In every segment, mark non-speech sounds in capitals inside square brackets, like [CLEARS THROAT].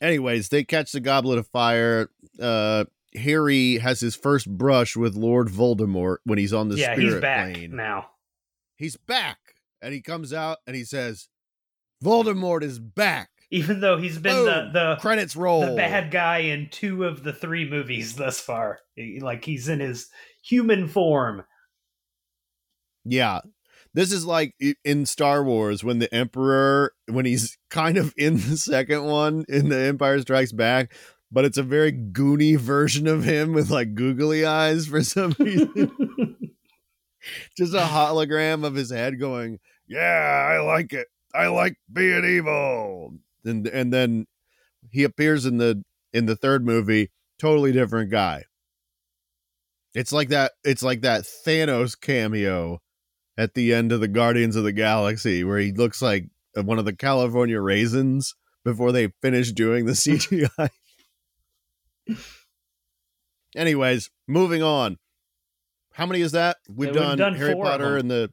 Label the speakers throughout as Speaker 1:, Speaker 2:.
Speaker 1: anyways, they catch the goblet of fire. Uh, Harry has his first brush with Lord Voldemort when he's on the
Speaker 2: yeah,
Speaker 1: spirit
Speaker 2: he's back
Speaker 1: plane.
Speaker 2: now.
Speaker 1: He's back, and he comes out and he says, "Voldemort is back."
Speaker 2: Even though he's been
Speaker 1: Boom.
Speaker 2: the the
Speaker 1: Credits roll.
Speaker 2: the bad guy in two of the three movies thus far. Like he's in his human form.
Speaker 1: Yeah. This is like in Star Wars when the Emperor, when he's [LAUGHS] kind of in the second one in the Empire Strikes Back, but it's a very goony version of him with like googly eyes for some [LAUGHS] reason. [LAUGHS] Just a hologram of his head going, Yeah, I like it. I like being evil. And and then he appears in the in the third movie, totally different guy. It's like that it's like that Thanos cameo at the end of the Guardians of the Galaxy, where he looks like uh, one of the California raisins before they finish doing the [LAUGHS] CGI. Anyways, moving on. How many is that? We've,
Speaker 2: we've
Speaker 1: done,
Speaker 2: done
Speaker 1: Harry Potter and the.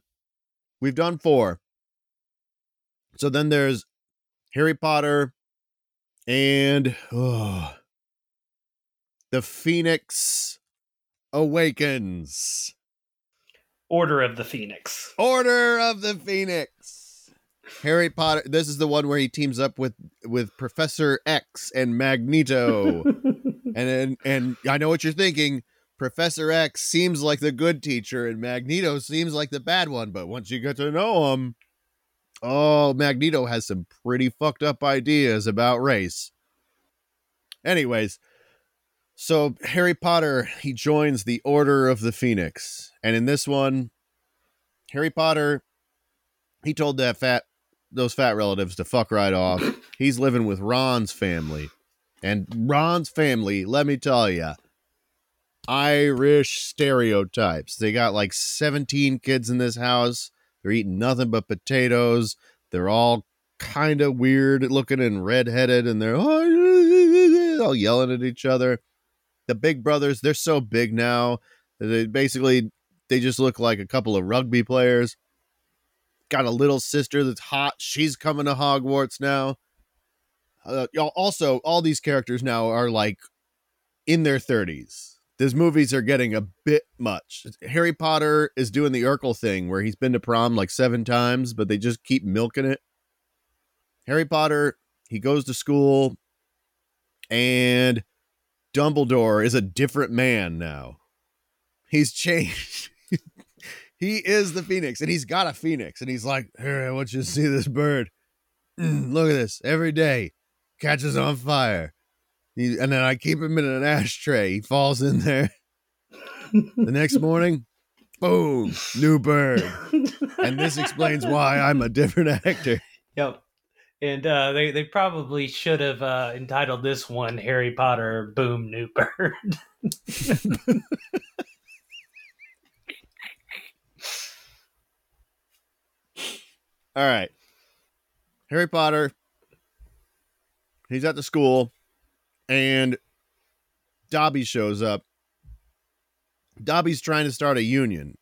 Speaker 1: We've done four. So then there's Harry Potter and oh, the Phoenix Awakens.
Speaker 2: Order of the Phoenix.
Speaker 1: Order of the Phoenix. Harry Potter. This is the one where he teams up with with Professor X and Magneto. [LAUGHS] and and, and I know what you're thinking. Professor X seems like the good teacher, and Magneto seems like the bad one. But once you get to know him, oh, Magneto has some pretty fucked up ideas about race. Anyways, so Harry Potter he joins the Order of the Phoenix, and in this one, Harry Potter he told that fat those fat relatives to fuck right off. [COUGHS] He's living with Ron's family, and Ron's family, let me tell you, Irish stereotypes. They got like 17 kids in this house. They're eating nothing but potatoes. They're all kind of weird looking and redheaded, and they're [LAUGHS] all yelling at each other. The big brothers, they're so big now. They basically they just look like a couple of rugby players. Got a little sister that's hot. She's coming to Hogwarts now. Uh, also, all these characters now are like in their 30s. These movies are getting a bit much. Harry Potter is doing the Urkel thing where he's been to prom like seven times, but they just keep milking it. Harry Potter, he goes to school, and Dumbledore is a different man now. He's changed. [LAUGHS] he is the Phoenix, and he's got a Phoenix, and he's like, Here, I want you to see this bird. Mm, [CLEARS THROAT] look at this. Every day, catches on fire. He, and then I keep him in an ashtray. He falls in there. [LAUGHS] the next morning, boom, new bird. And this explains why I'm a different actor.
Speaker 2: Yep. And uh, they they probably should have uh, entitled this one "Harry Potter Boom New Bird." [LAUGHS]
Speaker 1: All right. Harry Potter. He's at the school and Dobby shows up. Dobby's trying to start a union.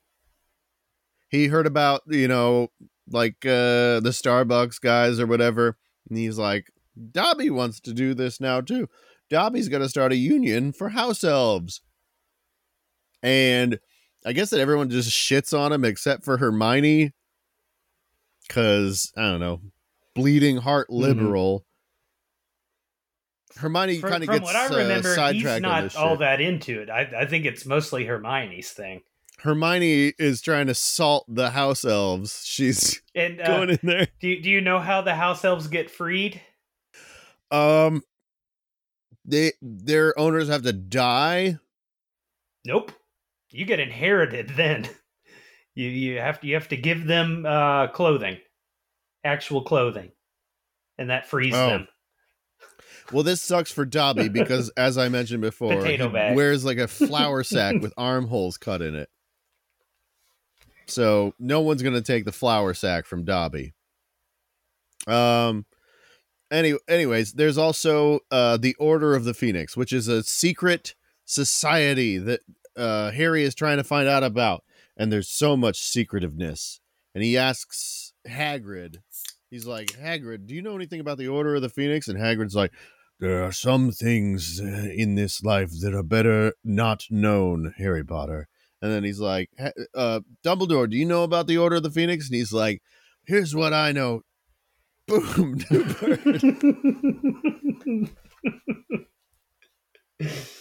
Speaker 1: He heard about, you know, like uh the Starbucks guys or whatever, and he's like, Dobby wants to do this now too. Dobby's going to start a union for house elves. And I guess that everyone just shits on him except for Hermione cuz I don't know, bleeding heart
Speaker 2: Mhm.
Speaker 1: liberal. Hermione kind of gets
Speaker 2: what I
Speaker 1: uh,
Speaker 2: remember, he's
Speaker 1: sidetracked on
Speaker 2: not all that into it. I, I think it's mostly Hermione's thing.
Speaker 1: Hermione is trying to salt the house elves. She's
Speaker 2: And [LAUGHS] uh,
Speaker 1: going in there.
Speaker 2: do do you know how the house elves get freed?
Speaker 1: Um, they their owners have to die.
Speaker 2: Nope. You get inherited then. [LAUGHS] You you have to you have to give them uh, clothing, actual clothing, and that frees
Speaker 1: Oh.
Speaker 2: them.
Speaker 1: Well, this sucks for Dobby because, [LAUGHS] as I mentioned before,
Speaker 2: Potato
Speaker 1: he
Speaker 2: bag.
Speaker 1: wears like a flour sack with armholes cut in it. So no one's gonna take the flour sack from Dobby. Um. Any, anyways, there's also uh, the Order of the Phoenix, which is a secret society that uh, Harry is trying to find out about, and there's so much secretiveness. And he asks Hagrid, he's like, Hagrid, do you know anything about the Order of the Phoenix? And Hagrid's like, there are some things uh, in this life that are better not known, Harry Potter. And then he's like, "Ha- uh, Dumbledore, do you know about the Order of the Phoenix? And he's like, here's what I know. [LAUGHS] Boom. [LAUGHS] [LAUGHS]